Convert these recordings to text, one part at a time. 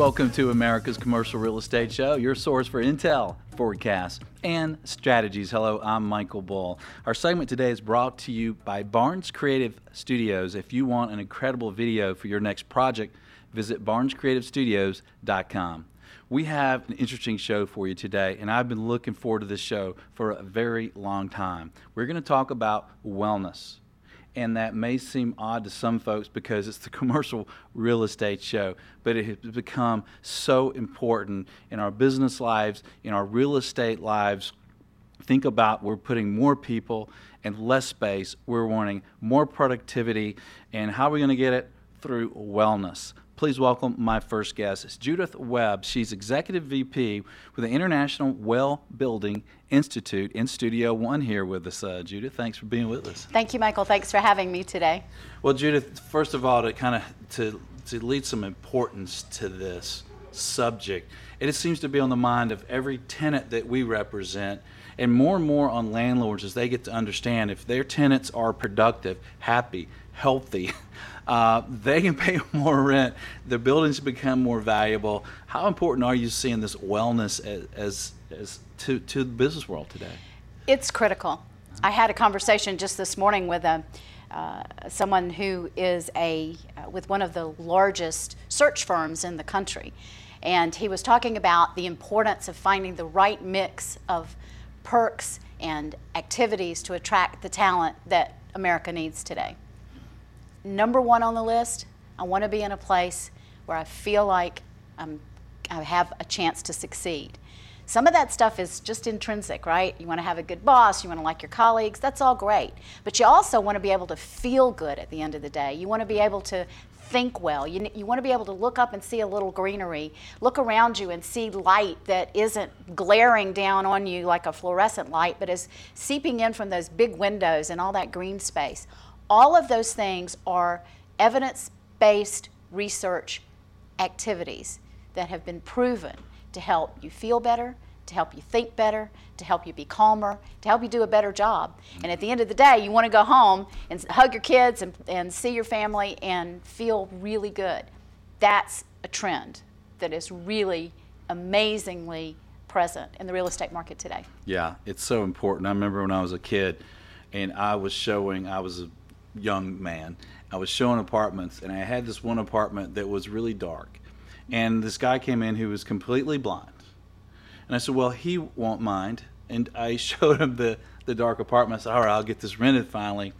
Welcome to America's Commercial Real Estate Show, your source for intel, forecasts, and strategies. Hello, I'm Michael Bull. Our segment today is brought to you by Barnes Creative Studios. If you want an incredible video for your next project, visit barnescreativestudios.com. We have an interesting show for you today, and I've been looking forward to this show for a very long time. We're going to talk about wellness and that may seem odd to some folks because it's the commercial real estate show, but it has become so important in our business lives, in our real estate lives. Think about we're putting more people and less space. We're wanting more productivity, and how are we going to get it? Through wellness. Please welcome my first guest. It's Judith Webb. She's Executive VP with the International Well Building Institute in Studio One here with us. Uh, Judith, thanks for being with us. Thank you, Michael. Thanks for having me today. Well, Judith, first of all, to kind of to to lead some importance to this subject, it seems to be on the mind of every tenant that we represent and more and more on landlords as they get to understand if their tenants are productive, happy, healthy, uh, they can pay more rent. The buildings become more valuable. How important are you seeing this wellness as, as, as to, to the business world today? It's critical. I had a conversation just this morning with a, uh, someone who is a uh, with one of the largest search firms in the country, and he was talking about the importance of finding the right mix of perks and activities to attract the talent that America needs today number one on the list, I want to be in a place where I feel like I'm, I have a chance to succeed. Some of that stuff is just intrinsic, right? You want to have a good boss, you want to like your colleagues, that's all great. But you also want to be able to feel good at the end of the day. You want to be able to think well. You, you want to be able to look up and see a little greenery, look around you and see light that isn't glaring down on you like a fluorescent light, but is seeping in from those big windows and all that green space. All of those things are evidence based research activities that have been proven to help you feel better, to help you think better, to help you be calmer, to help you do a better job. And at the end of the day, you want to go home and hug your kids and, and see your family and feel really good. That's a trend that is really amazingly present in the real estate market today. Yeah, it's so important. I remember when I was a kid and I was showing, I was young man. I was showing apartments, and I had this one apartment that was really dark. And this guy came in who was completely blind. And I said, Well, he won't mind. And I showed him the, the dark apartment. I said, All right, I'll get this rented finally.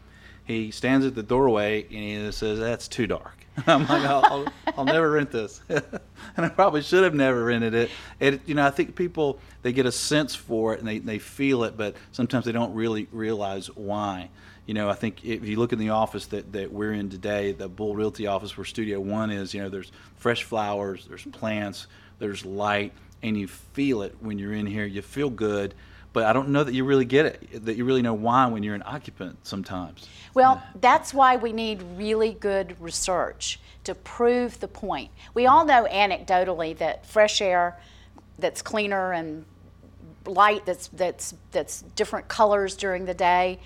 He stands at the doorway and he says, That's too dark. I'm like, I'll, I'll, I'll, never rent this. and I probably should have never rented it. it. You know, I think people, they get a sense for it and they, they feel it, but sometimes they don't really realize why you know, I think if you look in the office that, that we're in today, the Bull Realty office where Studio One is, you know, there's fresh flowers, there's plants, there's light, and you feel it when you're in here. You feel good, but I don't know that you really get it, that you really know why when you're an occupant sometimes. Well, that's why we need really good research to prove the point. We all know anecdotally that fresh air that's cleaner and light that's that's that's different colors during the day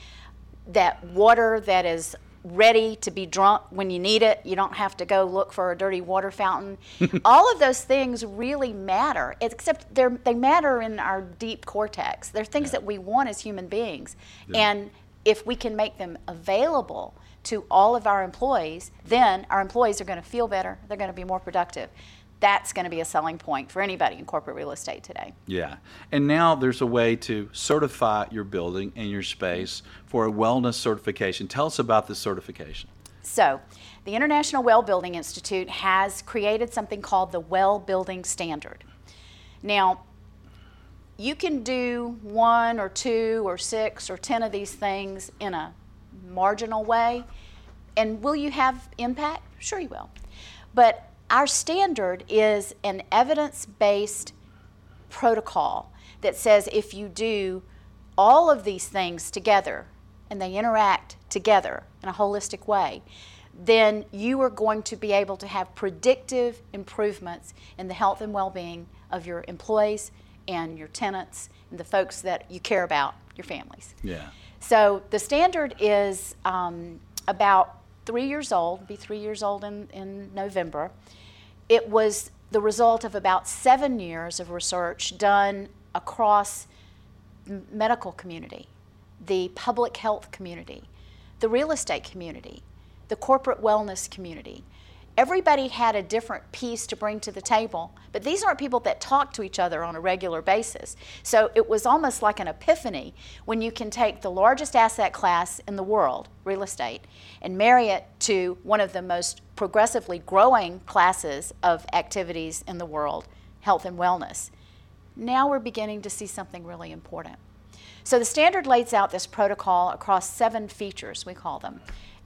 that water that is ready to be drunk when you need it. You don't have to go look for a dirty water fountain. All of those things really matter, except they matter in our deep cortex. They're things yeah. that we want as human beings. Yeah. And if we can make them available to all of our employees, then our employees are going to feel better, they're going to be more productive that's going to be a selling point for anybody in corporate real estate today. Yeah. And now there's a way to certify your building and your space for a wellness certification. Tell us about this certification. So, the International Well Building Institute has created something called the Well Building Standard. Now, you can do one or two or six or ten of these things in a marginal way. And will you have impact? Sure, you will. But our standard is an evidence based protocol that says if you do all of these things together and they interact together in a holistic way, then you are going to be able to have predictive improvements in the health and well being of your employees and your tenants and the folks that you care about, your families. Yeah. So the standard is um, about three years old, be three years old in, in November. It was the result of about seven years of research done across medical community, the public health community, the real estate community, the corporate wellness community. Everybody had a different piece to bring to the table, but these aren't people that talk to each other on a regular basis. So it was almost like an epiphany when you can take the largest asset class in the world, real estate, and marry it to one of the most progressively growing classes of activities in the world, health and wellness. Now we're beginning to see something really important. So the standard lays out this protocol across seven features, we call them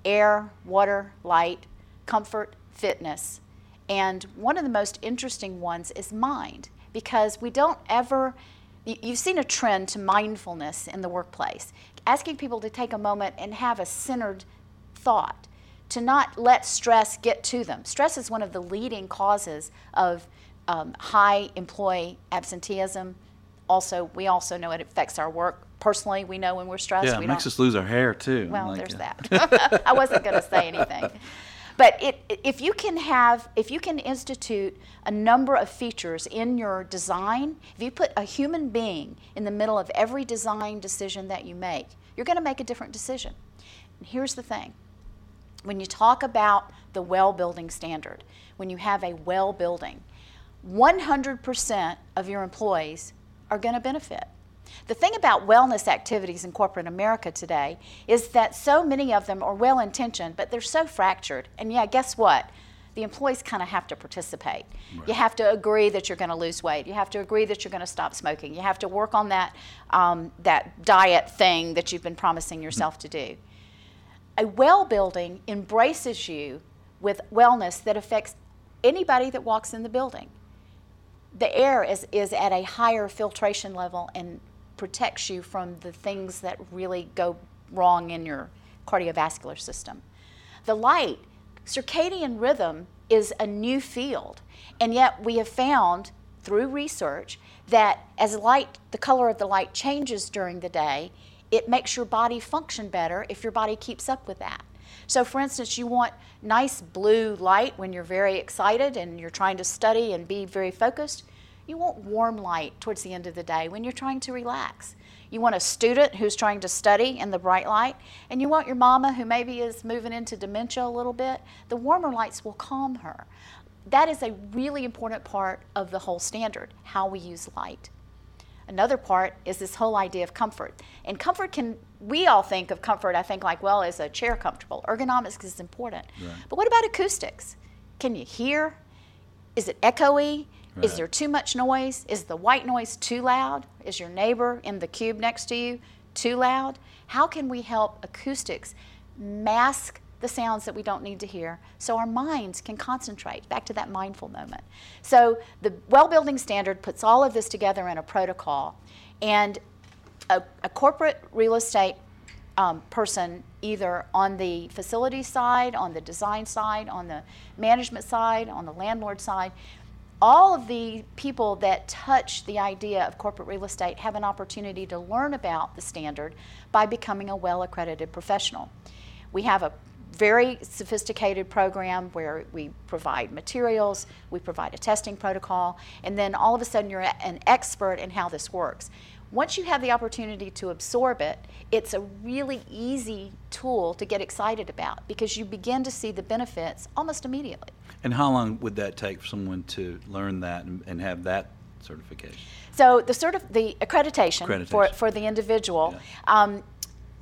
air, water, light, comfort, fitness. And one of the most interesting ones is mind, because we don't ever, you've seen a trend to mindfulness in the workplace, asking people to take a moment and have a centered thought, to not let stress get to them. Stress is one of the leading causes of um, high employee absenteeism. Also, we also know it affects our work. Personally, we know when we're stressed. Yeah, we it makes don't- us lose our hair too. well, Like, there's uh, that. I wasn't going to say anything. But it, if you can have, if you can institute a number of features in your design, if you put a human being in the middle of every design decision that you make, you're going to make a different decision. And here's the thing when you talk about the well building standard, when you have a well building, 100% of your employees are going to benefit. The thing about wellness activities in corporate America today is that so many of them are well intentioned, but they're so fractured. And yeah, guess what? The employees kind of have to participate. You have to agree that you're going to lose weight. You have to agree that you're going to stop smoking. You have to work on that, um, that diet thing that you've been promising yourself to do. A well building embraces you with wellness that affects anybody that walks in the building the air is, is at a higher filtration level and protects you from the things that really go wrong in your cardiovascular system. The light, circadian rhythm is a new field, and yet we have found through research that as light, the color of the light changes during the day, it makes your body function better if your body keeps up with that. So, for instance, you want nice blue light when you're very excited and you're trying to study and be very focused. You want warm light towards the end of the day when you're trying to relax. You want a student who's trying to study in the bright light, and you want your mama who maybe is moving into dementia a little bit. The warmer lights will calm her. That is a really important part of the whole standard, how we use light. Another part is this whole idea of comfort. And comfort can, we all think of comfort, I think, like, well, is a chair comfortable? Ergonomics is important. Right. But what about acoustics? Can you hear? Is it echoey? Is there too much noise? Is the white noise too loud? Is your neighbor in the cube next to you too loud? How can we help acoustics mask the sounds that we don't need to hear so our minds can concentrate back to that mindful moment so the well building standard puts all of this together in a protocol and a, a corporate real estate um, person either on the facility side on the design side on the management side on the landlord side all of the people that touch the idea of corporate real estate have an opportunity to learn about the standard by becoming a well accredited professional. We have a very sophisticated program where we provide materials, we provide a testing protocol, and then all of a sudden you're an expert in how this works. Once you have the opportunity to absorb it, it's a really easy tool to get excited about because you begin to see the benefits almost immediately. And how long would that take for someone to learn that and, and have that certification? So the sort of the accreditation, for, Accreditation. for the individual um,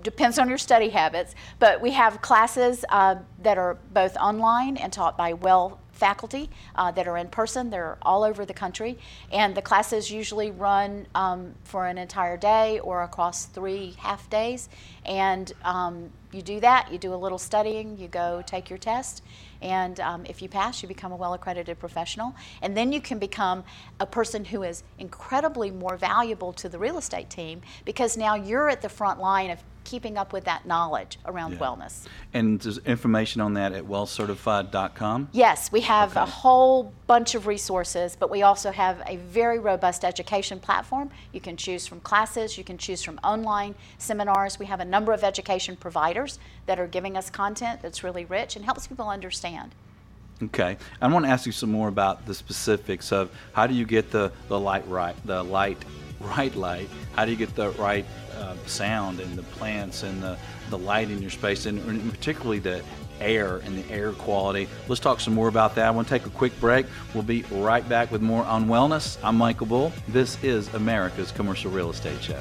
depends on your study habits, but we have classes uh, that are both online and taught by well faculty uh, that are in person. They're all over the country, and the classes usually run um, for an entire day or across three half days. And um, you do that, you do a little studying, you go take your test, and um, if you pass, you become a well accredited professional. And then you can become a person who is incredibly more valuable to the real estate team because now you're at the front line of keeping up with that knowledge around Yeah. wellness. And there's information on that at wellcertified.com. Yes, we have a whole bunch of resources, but we also have a very robust education platform. You can choose from classes, you can choose from online seminars. We have a number of education providers that are giving us content that's really rich and helps people understand. Okay, I want to ask you some more about the specifics of how do you get the, the light right, the light right light? How do you get the right uh, sound and the plants and the, the light in your space, and, and particularly the air and the air quality. Let's talk some more about that. I want to take a quick break. We'll be right back with more on wellness. I'm Michael Bull. This is America's Commercial Real Estate Show.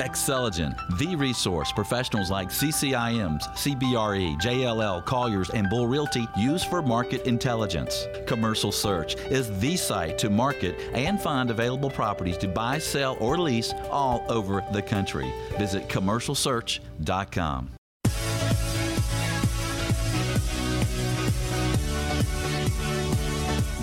Xceligent, the resource professionals like CCIMs, CBRE, JLL, Colliers, and Bull Realty use for market intelligence. Commercial Search is the site to market and find available properties to buy, sell, or lease all over the country. Visit commercialsearch.com.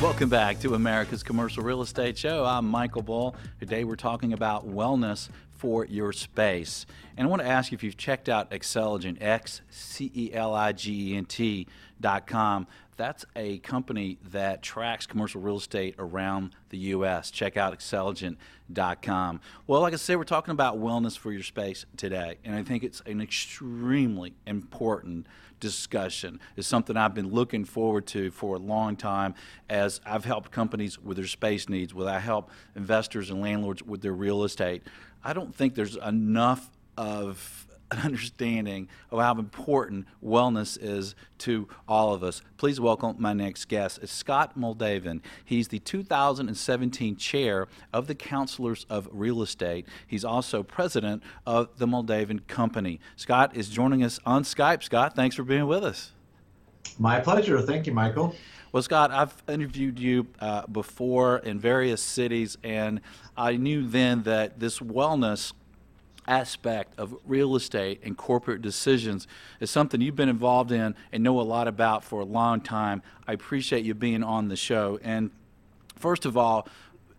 Welcome back to America's Commercial Real Estate Show. I'm Michael Bull. Today we're talking about wellness for your space. And I want to ask you if you've checked out Xceligent, X C E L I G E N T dot com. That's a company that tracks commercial real estate around the U.S. Check out Xceligent.com. Well, like I said, we're talking about wellness for your space today, and I think it's an extremely important discussion. It's something I've been looking forward to for a long time as I've helped companies with their space needs, where I help investors and landlords with their real estate. I don't think there's enough of an understanding of how important wellness is to all of us. Please welcome my next guest, is Scott Muldavin. He's the 2017 chair of the Counselors of Real Estate. He's also president of the Muldavin Company. Scott is joining us on Skype. Scott, thanks for being with us. My pleasure. Thank you, Michael. Well, Scott, I've interviewed you uh, before in various cities, and I knew then that this wellness aspect of real estate and corporate decisions is something you've been involved in and know a lot about for a long time. I appreciate you being on the show. And first of all,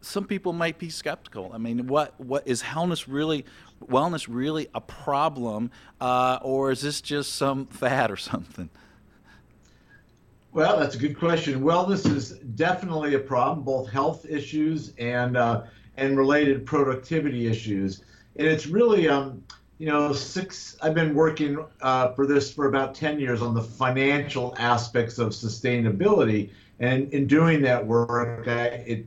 some people might be skeptical. I mean, what what is wellness really wellness really a problem, uh, or is this just some fad or something? Well, that's a good question. Wellness is definitely a problem, both health issues and uh, and related productivity issues. And it's really, um, you know, six. I've been working uh, for this for about ten years on the financial aspects of sustainability, and in doing that work, I, it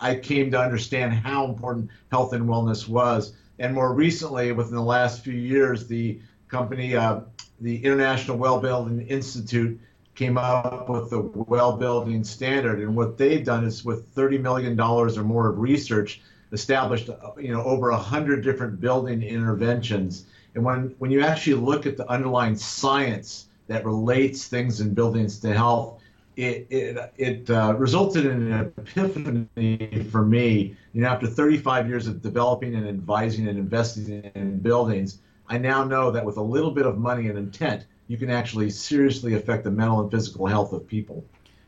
I came to understand how important health and wellness was. And more recently, within the last few years, the company, uh, the International Well Building Institute came up with the well building standard. And what they've done is with $30 million or more of research, established you know over a hundred different building interventions. And when, when you actually look at the underlying science that relates things in buildings to health, it, it, it uh, resulted in an epiphany for me. You know, after 35 years of developing and advising and investing in buildings, I now know that with a little bit of money and intent, you can actually seriously affect the mental and physical health of people.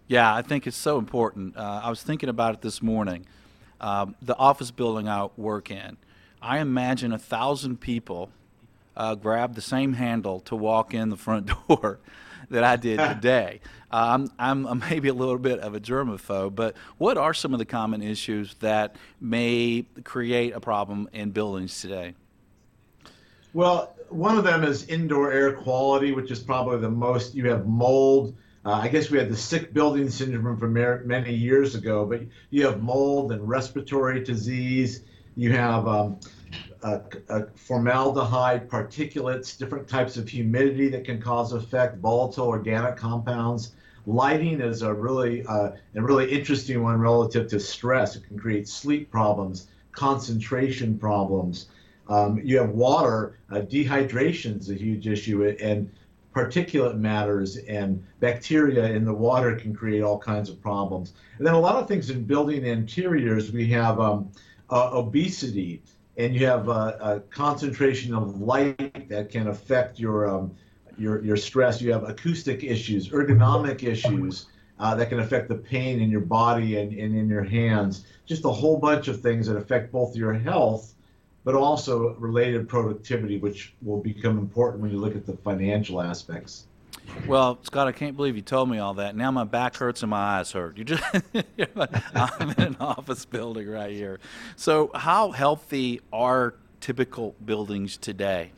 Yeah, I think it's so important. Uh, I was thinking about it this morning. Um, the office building I work in, I imagine a thousand people uh, grab the same handle to walk in the front door that I did today. Uh, I'm, I'm maybe a little bit of a germaphobe, but what are some of the common issues that may create a problem in buildings today? Well, one of them is indoor air quality, which is probably the most. You have mold. Uh, I guess we had the sick building syndrome from many years ago, but you have mold and respiratory disease. You have um, a, a formaldehyde, particulates, different types of humidity that can cause effect, volatile organic compounds. Lighting is a really uh, a really interesting one relative to stress. It can create sleep problems, concentration problems. Um, you have water, uh, dehydration is a huge issue, and particulate matters and bacteria in the water can create all kinds of problems. And then a lot of things in building interiors, we have um, uh, obesity, and you have uh, a concentration of light that can affect your um, your your stress. You have acoustic issues, ergonomic issues. Uh, that can affect the pain in your body and, and in your hands. Just a whole bunch of things that affect both your health but also related productivity, which will become important when you look at the financial aspects. Well, Scott, I can't believe you told me all that. Now my back hurts and my eyes hurt. You just I'm in an office building right here. So, how healthy are typical buildings today?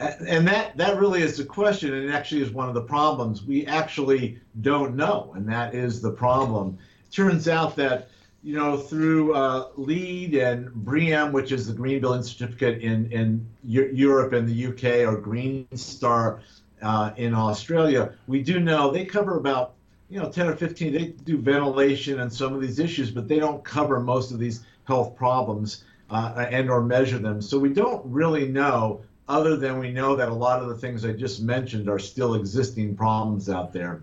And that that really is the question, and it actually is one of the problems. We actually don't know, and that is the problem. It turns out that you know through uh, LEED and BREEAM, which is the Green Building Certificate in in Europe and the UK, or Green Star uh, in Australia, we do know they cover about you know 10 or 15. They do ventilation and some of these issues, but they don't cover most of these health problems uh, and or measure them. So we don't really know, other than we know that a lot of the things I just mentioned are still existing problems out there.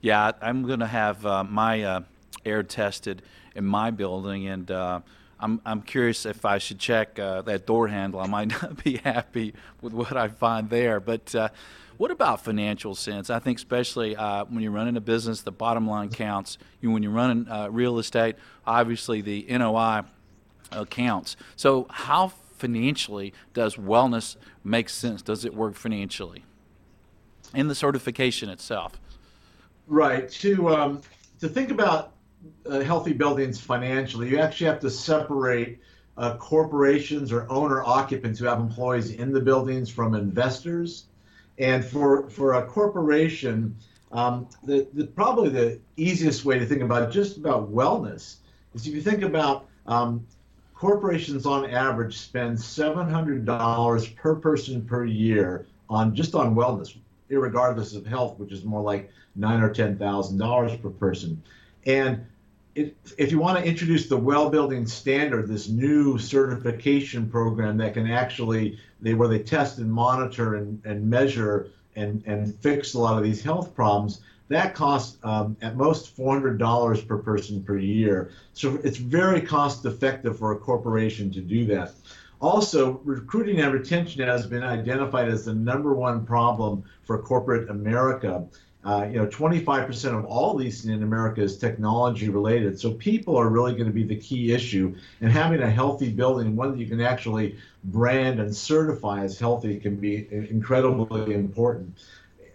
Yeah, I'm going to have uh, my uh, air tested in my building and. Uh, I'm, I'm curious if I should check uh, that door handle. I might not be happy with what I find there. But uh, what about financial sense? I think especially uh, when you're running a business, the bottom line counts. You, when you're running uh, real estate, obviously the NOI counts. So how financially does wellness make sense? Does it work financially? In the certification itself. Right. To um, to think about uh, healthy buildings financially, you actually have to separate uh, corporations or owner occupants who have employees in the buildings from investors and for for a corporation, um, the, the probably the easiest way to think about just about wellness is if you think about um, corporations on average spend $700 per person per year on just on wellness, regardless of health, which is more like nine or ten thousand dollars per person. And if you want to introduce the well building standard, this new certification program that can actually they where they test and monitor and, and measure and, and fix a lot of these health problems, that costs um, at most $400 per person per year. So it's very cost effective for a corporation to do that. Also, recruiting and retention has been identified as the number one problem for corporate America. Uh, you know, 25% of all leasing in America is technology related. So people are really going to be the key issue. And having a healthy building, one that you can actually brand and certify as healthy, can be incredibly important.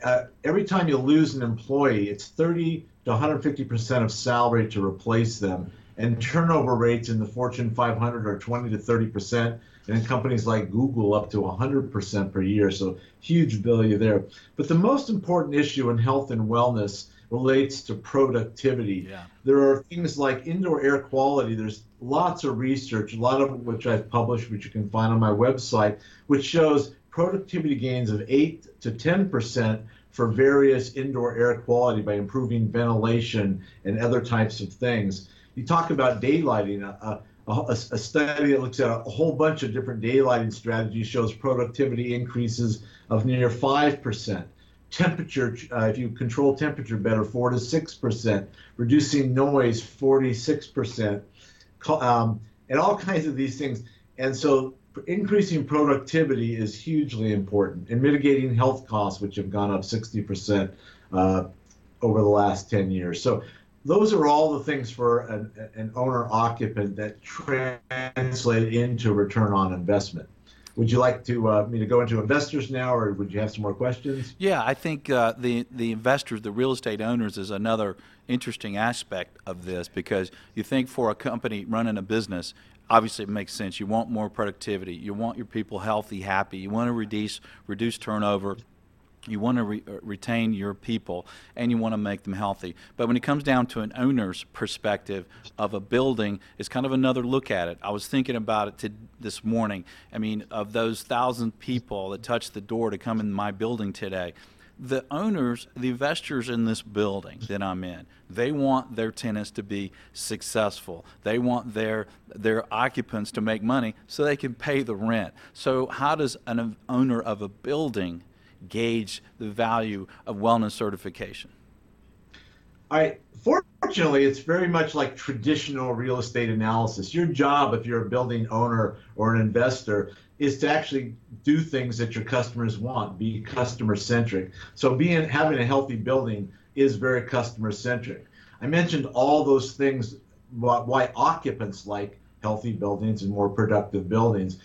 Uh, every time you lose an employee, it's 30 to 150% of salary to replace them. And turnover rates in the Fortune 500 are 20 to 30% and companies like Google up to 100% per year. So huge value there. But the most important issue in health and wellness relates to productivity. Yeah. There are things like indoor air quality. There's lots of research, a lot of which I've published, which you can find on my website, which shows productivity gains of 8 to 10% for various indoor air quality by improving ventilation and other types of things. You talk about daylighting. Uh, a, study that looks at a whole bunch of different daylighting strategies shows productivity increases of near 5%. Temperature, uh, if you control temperature better, 4 to 6%. Reducing noise, 46%. Um, and all kinds of these things. And so increasing productivity is hugely important and mitigating health costs, which have gone up 60% uh, over the last 10 years. So those are all the things for an, an owner occupant that translate into return on investment. Would you like to uh, me to go into investors now, or would you have some more questions? Yeah, I think uh, the the investors, the real estate owners, is another interesting aspect of this because you think for a company running a business, obviously it makes sense. You want more productivity. You want your people healthy, happy. You want to reduce reduce turnover you want to re- uh, retain your people and you want to make them healthy. But when it comes down to an owner's perspective of a building, it's kind of another look at it. I was thinking about it to, this morning. I mean, of those thousand people that touched the door to come in my building today, the owners, the investors in this building that I'm in, they want their tenants to be successful. They want their their occupants to make money so they can pay the rent. So how does an owner of a building gauge the value of wellness certification? I fortunately, it's very much like traditional real estate analysis. Your job, if you're a building owner or an investor, is to actually do things that your customers want, be customer centric. So being having a healthy building is very customer centric. I mentioned all those things why occupants like healthy buildings and more productive buildings.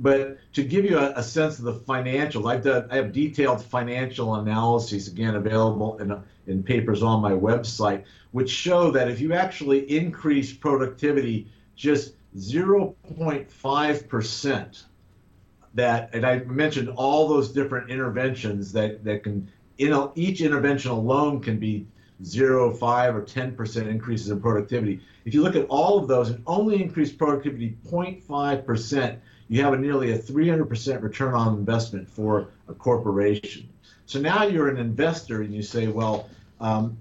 But to give you a, a sense of the financials, I've done, I have detailed financial analyses again available in, in papers on my website, which show that if you actually increase productivity just 0.5%, that, and I mentioned all those different interventions that, that can, in a, each intervention alone can be 0, 5, or 10% increases in productivity. If you look at all of those and only increase productivity 0.5%, you have a nearly a 300% return on investment for a corporation. So now you're an investor and you say, well, um,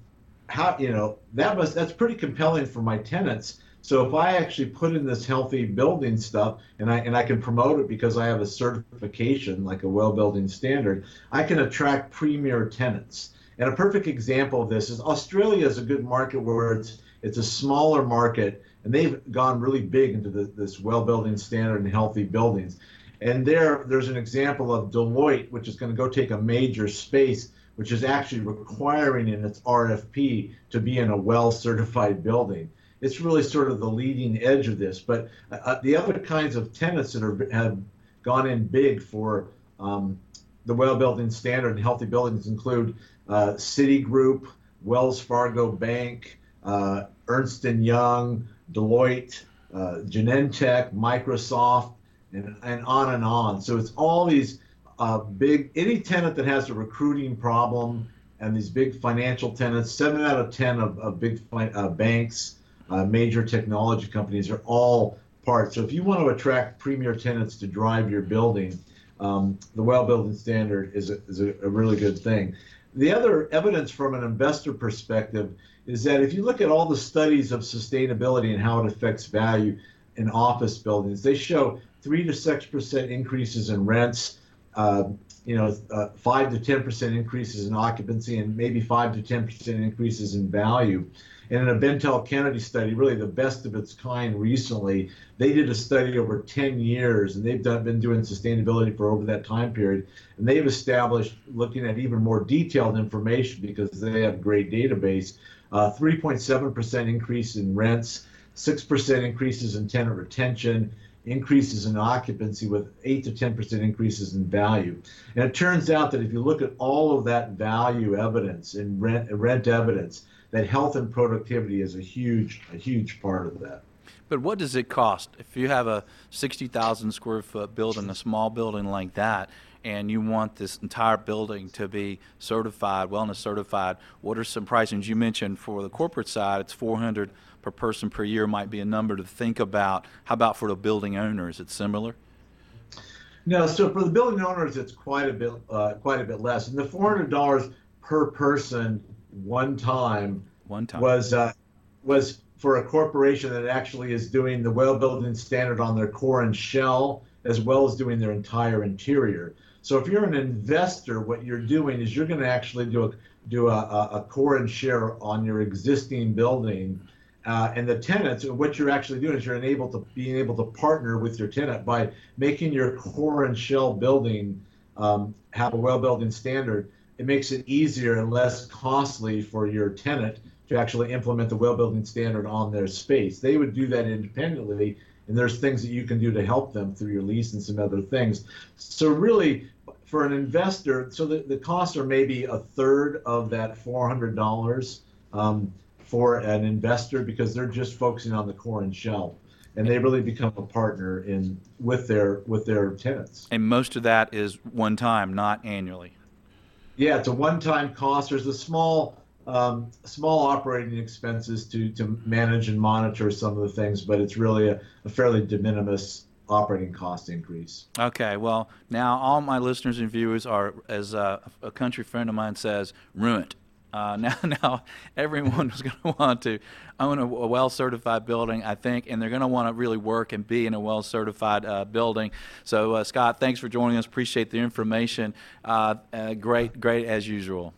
how you know that must that's pretty compelling for my tenants. So if I actually put in this healthy building stuff and I and I can promote it because I have a certification like a well building standard, I can attract premier tenants. And a perfect example of this is Australia is a good market where it's it's a smaller market and they've gone really big into the, this well building standard and healthy buildings. And there, there's an example of Deloitte, which is going to go take a major space, which is actually requiring in its RFP to be in a well certified building. It's really sort of the leading edge of this. But uh, the other kinds of tenants that are, have gone in big for um, the well building standard and healthy buildings include uh, Citigroup, Wells Fargo Bank, uh, Ernst and Young, Deloitte, uh, Genentech, Microsoft, and, and on and on. So it's all these uh, big, any tenant that has a recruiting problem and these big financial tenants, seven out of 10 of, of big uh, banks, uh, major technology companies are all part. So if you want to attract premier tenants to drive your building, um, the well building standard is, a, is a, a really good thing. The other evidence from an investor perspective is that if you look at all the studies of sustainability and how it affects value in office buildings, they show three to six percent increases in rents, uh, you know, uh, five to ten percent increases in occupancy, and maybe five to ten percent increases in value. And in a Bentall Kennedy study, really the best of its kind recently, they did a study over 10 years, and they've done, been doing sustainability for over that time period. And they've established, looking at even more detailed information because they have a great database, 3.7% uh, increase in rents, 6% increases in tenant retention, increases in occupancy with 8 to 10% increases in value. And it turns out that if you look at all of that value evidence and rent, rent evidence, that health and productivity is a huge, a huge part of that. But what does it cost if you have a 60,000 square foot building, a small building like that? And you want this entire building to be certified, wellness certified, what are some pricings? You mentioned for the corporate side, it's 400 per person per year might be a number to think about. How about for the building owner? Is it similar? No, so for the building owners, it's quite a bit, uh, quite a bit less. And the $400 per person one time, one time. was uh, was for a corporation that actually is doing the well building standard on their core and shell as well as doing their entire interior. So if you're an investor, what you're doing is you're going to actually do a do a, a core and shell on your existing building. Uh, and the tenants, what you're actually doing is you're enabled to being able to partner with your tenant by making your core and shell building um, have a well building standard. It makes it easier and less costly for your tenant to actually implement the well building standard on their space. They would do that independently and there's things that you can do to help them through your lease and some other things. So really, for an investor, so the, the costs are maybe a third of that $400 um, for an investor because they're just focusing on the core and shell and they really become a partner in with their with their tenants. And most of that is one time, not annually. Yeah, it's a one-time cost. There's a small um, small operating expenses to, to manage and monitor some of the things, but it's really a, a fairly de minimis operating cost increase. Okay, well, now all my listeners and viewers are, as a, a country friend of mine says, ruined. Uh, now, now everyone is going to want to own a, a well-certified building, I think, and they're going to want to really work and be in a well-certified uh, building. So, uh, Scott, thanks for joining us. Appreciate the information. Uh, uh, great, great as usual.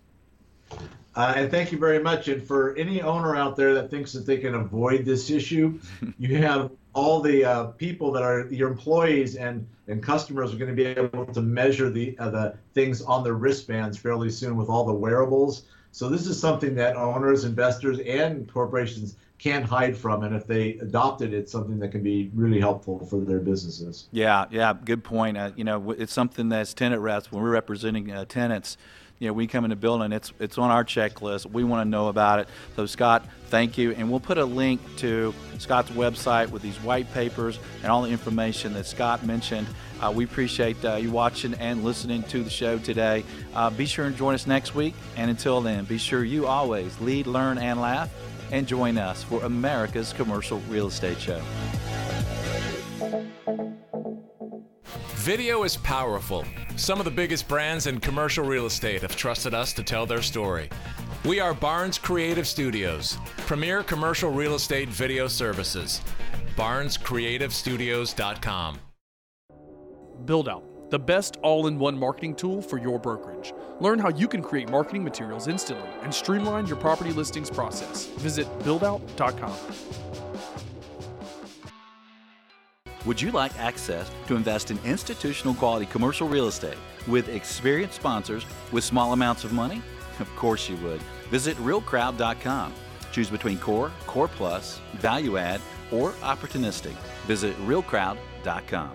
Uh, and thank you very much. And for any owner out there that thinks that they can avoid this issue, you have all the uh, people that are your employees and, and customers are going to be able to measure the uh, the things on their wristbands fairly soon with all the wearables. So this is something that owners, investors, and corporations can't hide from. And if they adopt it, it's something that can be really helpful for their businesses. Yeah, yeah, good point. Uh, you know, it's something that's tenant reps when we're representing uh, tenants you know, we come in the building, it's it's on our checklist. We want to know about it. So Scott, thank you, and we'll put a link to Scott's website with these white papers and all the information that Scott mentioned. Uh, we appreciate uh, you watching and listening to the show today. Uh, be sure and join us next week, and until then, be sure you always lead, learn, and laugh, and join us for America's Commercial Real Estate Show. Video is powerful. Some of the biggest brands in commercial real estate have trusted us to tell their story. We are Barnes Creative Studios, premier commercial real estate video services. BarnesCreativeStudios.com. Build Out, the best all in one marketing tool for your brokerage. Learn how you can create marketing materials instantly and streamline your property listings process. Visit buildout.com. Would you like access to invest in institutional quality commercial real estate with experienced sponsors with small amounts of money? Of course you would. Visit realcrowd.com. Choose between core, core plus, value add, or opportunistic. Visit realcrowd.com.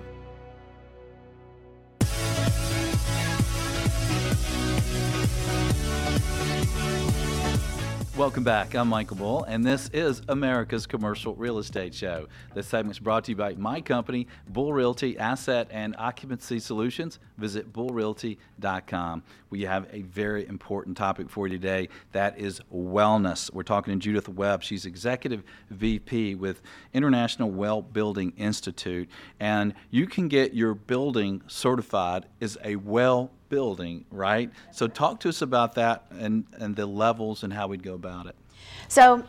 Welcome back. I'm Michael Bull, and this is America's Commercial Real Estate Show. This segment is brought to you by my company, Bull Realty Asset and Occupancy Solutions. Visit bullrealty.com. We have a very important topic for you today. That is wellness. We're talking to Judith Webb. She's Executive VP with International Well Building Institute, and you can get your building certified as a well building, right? So talk to us about that and, and the levels and how we'd go about it. So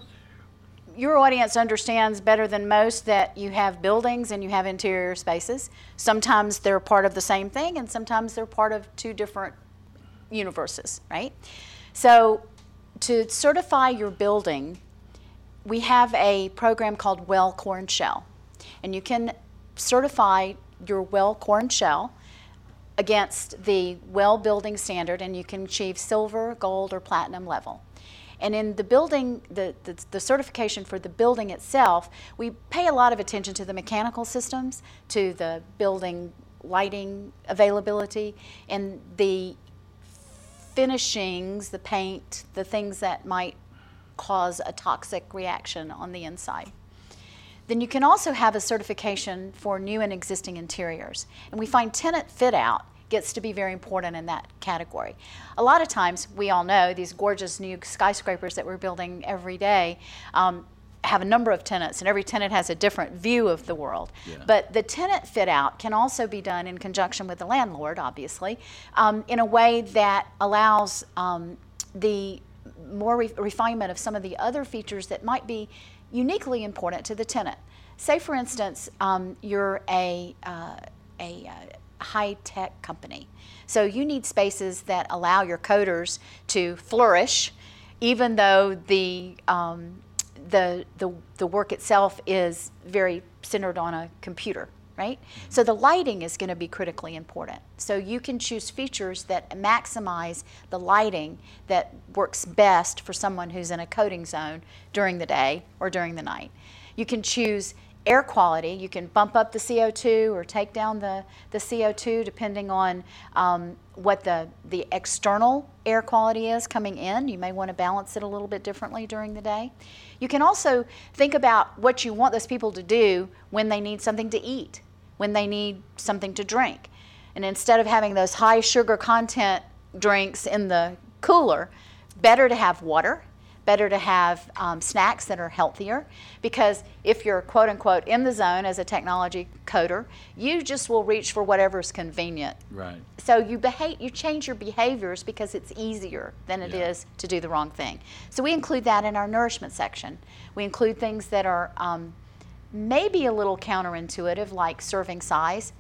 your audience understands better than most that you have buildings and you have interior spaces. Sometimes they're part of the same thing and sometimes they're part of two different universes, right? So to certify your building, we have a program called Well Core and Shell. And you can certify your well core and shell against the well building standard and you can achieve silver, gold, or platinum level. And in the building, the, the, the, certification for the building itself, we pay a lot of attention to the mechanical systems, to the building lighting availability, and the finishings, the paint, the things that might cause a toxic reaction on the inside. Then you can also have a certification for new and existing interiors. And we find tenant fit out gets to be very important in that category. A lot of times, we all know these gorgeous new skyscrapers that we're building every day. Um, have a number of tenants, and every tenant has a different view of the world. Yeah. But the tenant fit out can also be done in conjunction with the landlord, obviously, um, in a way that allows um, the more re- refinement of some of the other features that might be uniquely important to the tenant. Say, for instance, um, you're a, uh, a uh, high tech company. So you need spaces that allow your coders to flourish, even though the, um, the, the, the work itself is very centered on a computer right? So the lighting is going to be critically important. So you can choose features that maximize the lighting that works best for someone who's in a coding zone during the day or during the night. You can choose air quality. You can bump up the CO2 or take down the, the CO2 depending on um, what the, the external air quality is coming in. You may want to balance it a little bit differently during the day. You can also think about what you want those people to do when they need something to eat when they need something to drink. And instead of having those high sugar content drinks in the cooler, better to have water, better to have um, snacks that are healthier because if you're quote unquote in the zone as a technology coder, you just will reach for whatever's convenient. Right. So you behave, you change your behaviors because it's easier than it yeah. is to do the wrong thing. So we include that in our nourishment section. We include things that are um, maybe a little counterintuitive, like serving size,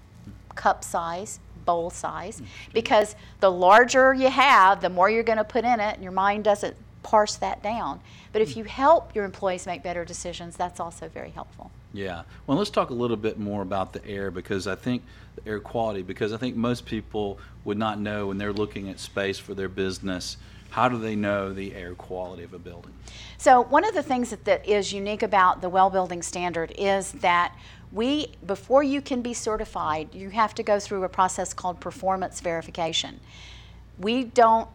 cup size, bowl size, mm-hmm. because the larger you have, the more you're going to put in it, and your mind doesn't parse that down. But if mm. you help your employees make better decisions, that's also very helpful. Yeah. Well, let's talk a little bit more about the air because I think the air quality, because I think most people would not know when they're looking at space for their business. How do they know the air quality of a building? So, one of the things that, that is unique about the well building standard is that we, before you can be certified, you have to go through a process called performance verification. We don't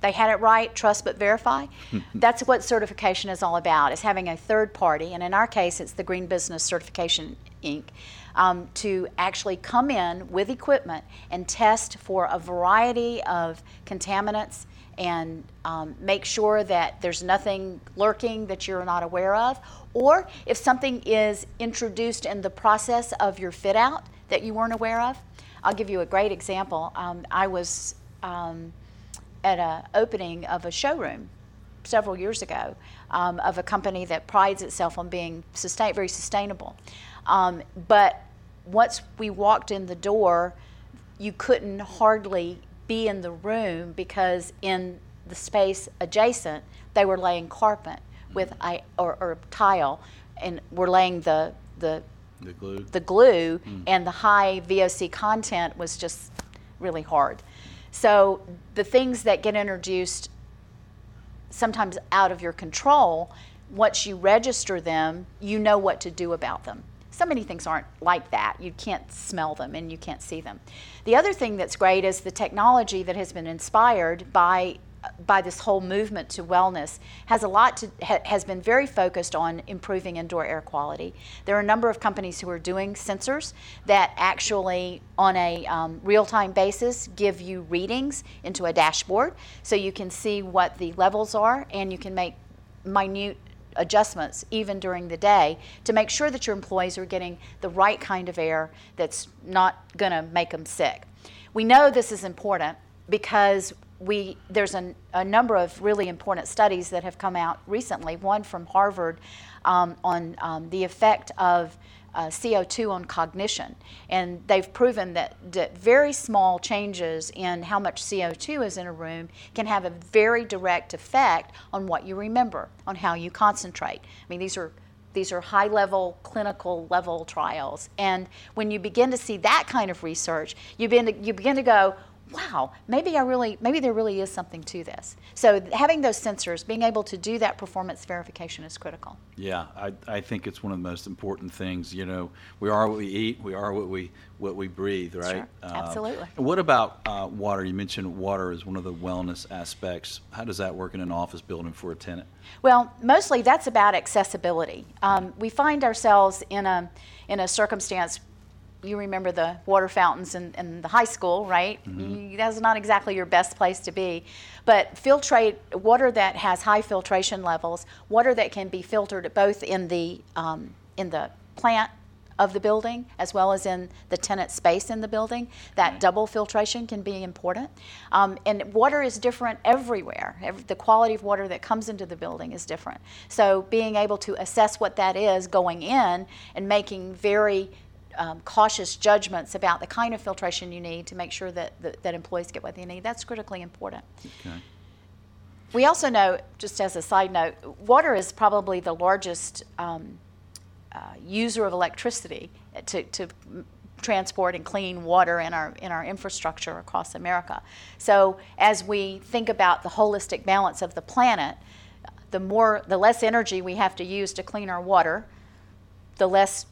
they had it right, trust but verify. That's what certification is all about, is having a third party, and in our case, it's the Green Business Certification Inc., um, to actually come in with equipment and test for a variety of contaminants and um, make sure that there's nothing lurking that you're not aware of. Or if something is introduced in the process of your fit out that you weren't aware of, I'll give you a great example. Um, I was um, at an opening of a showroom several years ago um, of a company that prides itself on being sustain, very sustainable. Um, but once we walked in the door, you couldn't hardly be in the room because in the space adjacent, they were laying carpet with I, or, or tile, and were laying the the The glue. the glue, and the high VOC content was just really hard. So the things that get introduced sometimes out of your control, once you register them, you know what to do about them. So many things aren't like that. You can't smell them and you can't see them. The other thing that's great is the technology that has been inspired by by this whole movement to wellness has a lot to ha, has been very focused on improving indoor air quality. There are a number of companies who are doing sensors that actually, on a um, real-time basis, give you readings into a dashboard, so you can see what the levels are, and you can make minute adjustments even during the day to make sure that your employees are getting the right kind of air that's not going to make them sick. We know this is important because we there's an, a number of really important studies that have come out recently. One from Harvard um, on um, the effect of uh, CO2 on cognition, and they've proven that, that very small changes in how much CO2 is in a room can have a very direct effect on what you remember, on how you concentrate. I mean, these are these are high level clinical level trials and when you begin to see that kind of research you begin to, you begin to go wow, maybe I really, maybe there really is something to this. So having those sensors, being able to do that performance verification is critical. Yeah, I, I think it's one of the most important things. You know, we are what we eat, we are what we what we breathe, right? Sure, absolutely. what about uh, water? You mentioned water is one of the wellness aspects. How does that work in an office building for a tenant? Well, mostly that's about accessibility. Um, we find ourselves in a in a circumstance you remember the water fountains in, in the high school, right? Mm-hmm. That's not exactly your best place to be. But filtrate water that has high filtration levels, water that can be filtered both in the um, in the plant of the building as well as in the tenant space in the building. That double filtration can be important. Um, and water is different everywhere. Every, the quality of water that comes into the building is different. So being able to assess what that is going in and making very um, cautious judgments about the kind of filtration you need to make sure that, that, that employees get what they need. That's critically important. Okay. We also know, just as a side note, water is probably the largest um, uh, user of electricity to, to transport and clean water in our in our infrastructure across America. So as we think about the holistic balance of the planet, the more the less energy we have to use to clean our water, the less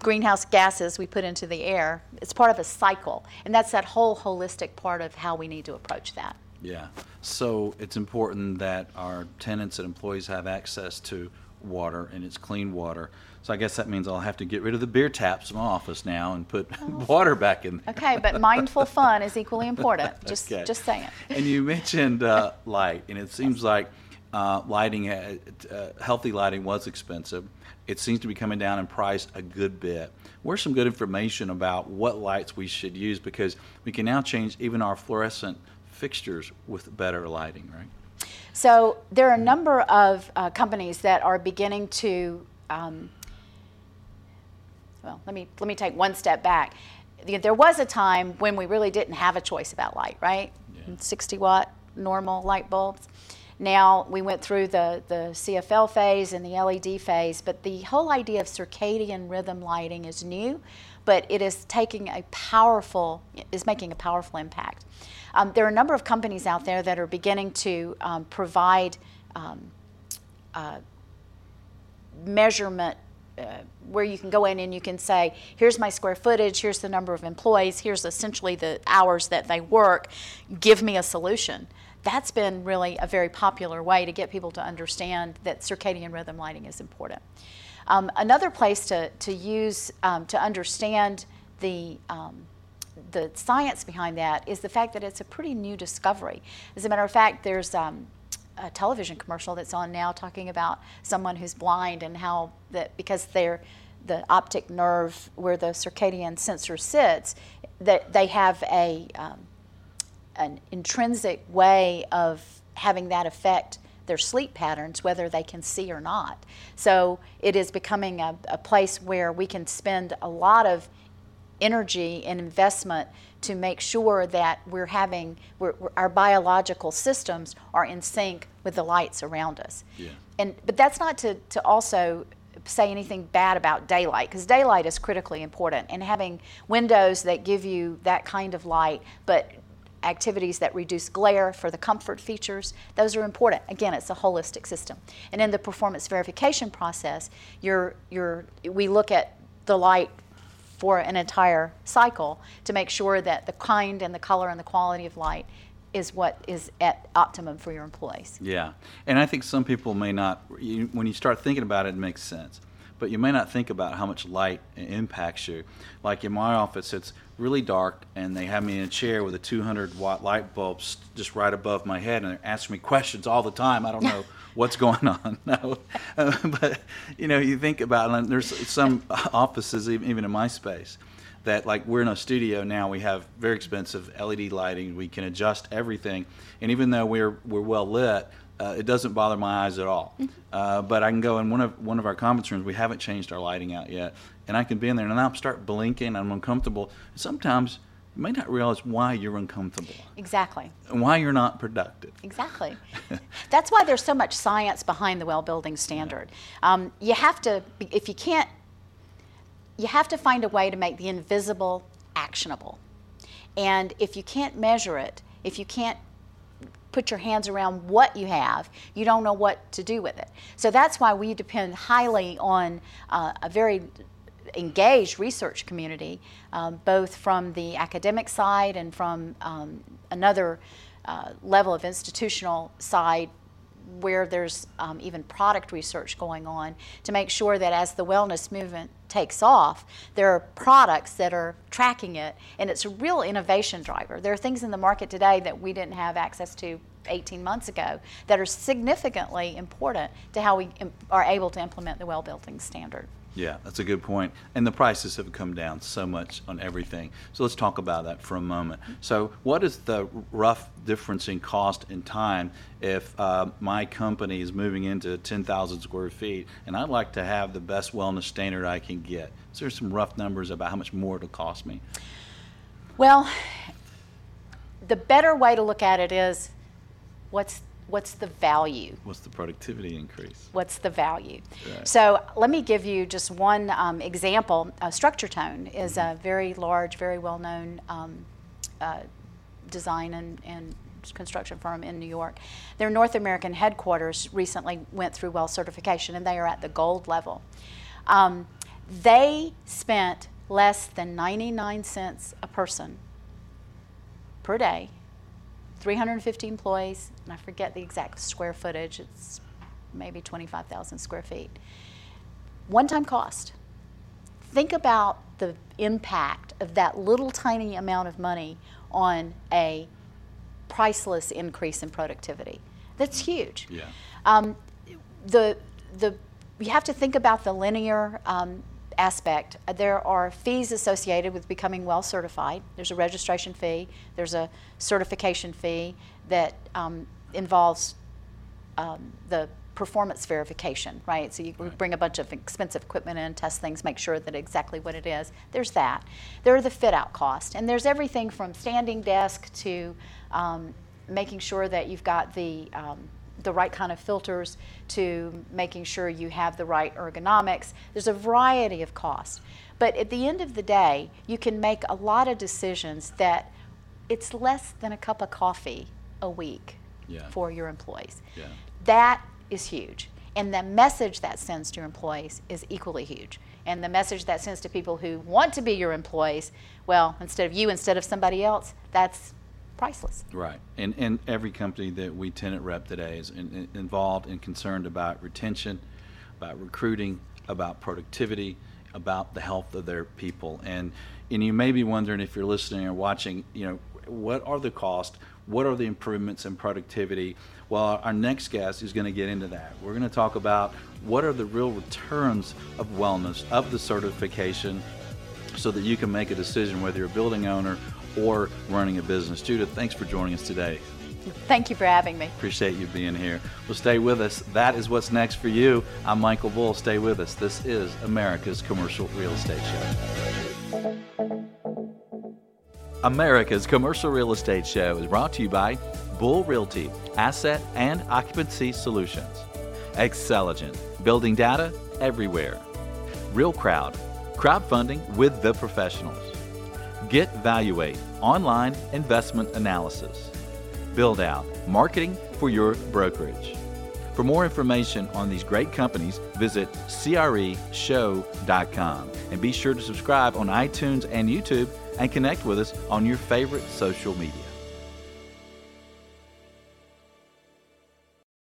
greenhouse gases we put into the air. It's part of a cycle, and that's that whole holistic part of how we need to approach that. Yeah. So it's important that our tenants and employees have access to water and it's clean water. So I guess that means I'll have to get rid of the beer taps in my office now and put water back in there. Okay, but mindful fun is equally important. Just Okay. just saying. And you mentioned uh, light, and it seems like uh, lighting, uh, healthy lighting was expensive. It seems to be coming down in price a good bit. Where's some good information about what lights we should use? Because we can now change even our fluorescent fixtures with better lighting, right? So there are a number of uh, companies that are beginning to. Um, well, let me let me take one step back. There was a time when we really didn't have a choice about light, right? Yeah. 60 watt normal light bulbs. Now we went through the, the CFL phase and the LED phase, but the whole idea of circadian rhythm lighting is new, but it is taking a powerful, is making a powerful impact. Um, there are a number of companies out there that are beginning to um, provide um, uh, measurement uh, where you can go in and you can say, here's my square footage, here's the number of employees, here's essentially the hours that they work, give me a solution. That's been really a very popular way to get people to understand that circadian rhythm lighting is important. Um, another place to, to use um, to understand the um, the science behind that is the fact that it's a pretty new discovery. As a matter of fact, there's um, a television commercial that's on now talking about someone who's blind and how that because they're the optic nerve where the circadian sensor sits, that they have a um, an intrinsic way of having that affect their sleep patterns, whether they can see or not. So it is becoming a, a place where we can spend a lot of energy and investment to make sure that we're having we're, we're, our biological systems are in sync with the lights around us. Yeah. And but that's not to, to also say anything bad about daylight because daylight is critically important and having windows that give you that kind of light but activities that reduce glare for the comfort features those are important again it's a holistic system and in the performance verification process you're, you're, we look at the light for an entire cycle to make sure that the kind and the color and the quality of light is what is at optimum for your employees. Yeah, and I think some people may not. You, when you start thinking about it, it makes sense. But you may not think about how much light impacts you. Like in my office, it's really dark, and they have me in a chair with a 200 watt light bulb just right above my head, and they're asking me questions all the time. I don't know what's going on. No, uh, but you know, you think about it. There's some offices, even in my space, that like we're in a studio now. We have very expensive LED lighting. We can adjust everything, and even though we're we're well lit, uh, it doesn't bother my eyes at all. Mm-hmm. Uh, but I can go in one of one of our conference rooms. We haven't changed our lighting out yet, and I can be in there and I'll start blinking. I'm uncomfortable. Sometimes you may not realize why you're uncomfortable. Exactly. And why you're not productive. Exactly. That's why there's so much science behind the well building standard. Um, you have to, if you can't, you have to find a way to make the invisible actionable. And if you can't measure it, if you can't put your hands around what you have, you don't know what to do with it. So that's why we depend highly on uh, a very engaged research community, um, both from the academic side and from um, another uh, level of institutional side where there's um, even product research going on to make sure that as the wellness movement takes off, there are products that are tracking it, and it's a real innovation driver. There are things in the market today that we didn't have access to 18 months ago that are significantly important to how we are able to implement the well building standard. Yeah, that's a good point. And the prices have come down so much on everything. So let's talk about that for a moment. So, what is the rough difference in cost and time if uh, my company is moving into 10,000 square feet and I'd like to have the best wellness standard I can get? Is there some rough numbers about how much more it'll cost me? Well, the better way to look at it is what's what's the value? What's the productivity increase? What's the value? Right. So let me give you just one um, example. Uh, StructureTone is mm-hmm. a very large, very well-known um, uh, design and, and construction firm in New York. Their North American headquarters recently went through well certification, and they are at the gold level. Um, they spent less than 99 cents a person per day 350 employees, and I forget the exact square footage, it's maybe 25,000 square feet. One time cost. Think about the impact of that little tiny amount of money on a priceless increase in productivity. That's huge. Yeah. Um, the, the, you have to think about the linear um, aspect. Uh, there are fees associated with becoming well certified. There's a registration fee, there's a certification fee that um, involves um, the performance verification, right? So you right. bring a bunch of expensive equipment in, test things, make sure that exactly what it is. There's that. There are the fit out costs, and there's everything from standing desk to um, making sure that you've got the um, the right kind of filters to making sure you have the right ergonomics. There's a variety of costs. But at the end of the day, you can make a lot of decisions that it's less than a cup of coffee a week Yeah. for your employees. Yeah. That is huge. And the message that sends to employees is equally huge. And the message that sends to people who want to be your employees, well, instead of you, instead of somebody else, that's priceless. Right. And, and every company that we tenant rep today is in, in- involved and concerned about retention, about recruiting, about productivity, about the health of their people. And, and you may be wondering if you're listening or watching, you know, what are the costs? What are the improvements in productivity? Well, our next guest is going to get into that. We're going to talk about what are the real returns of wellness, of the certification, so that you can make a decision whether you're a building owner or running a business. Judith, thanks for joining us today. Thank you for having me. Appreciate you being here. Well, stay with us. That is what's next for you. I'm Michael Bull. Stay with us. This is America's Commercial Real Estate Show. America's Commercial Real Estate Show is brought to you by Bull Realty, Asset and Occupancy Solutions, Xceligent, Building Data Everywhere, Real Crowd, Crowdfunding with the Professionals, Get Valuate, Online Investment Analysis, Build Out, Marketing for your brokerage. For more information on these great companies, visit creshow.com and be sure to subscribe on iTunes and YouTube and connect with us on your favorite social media.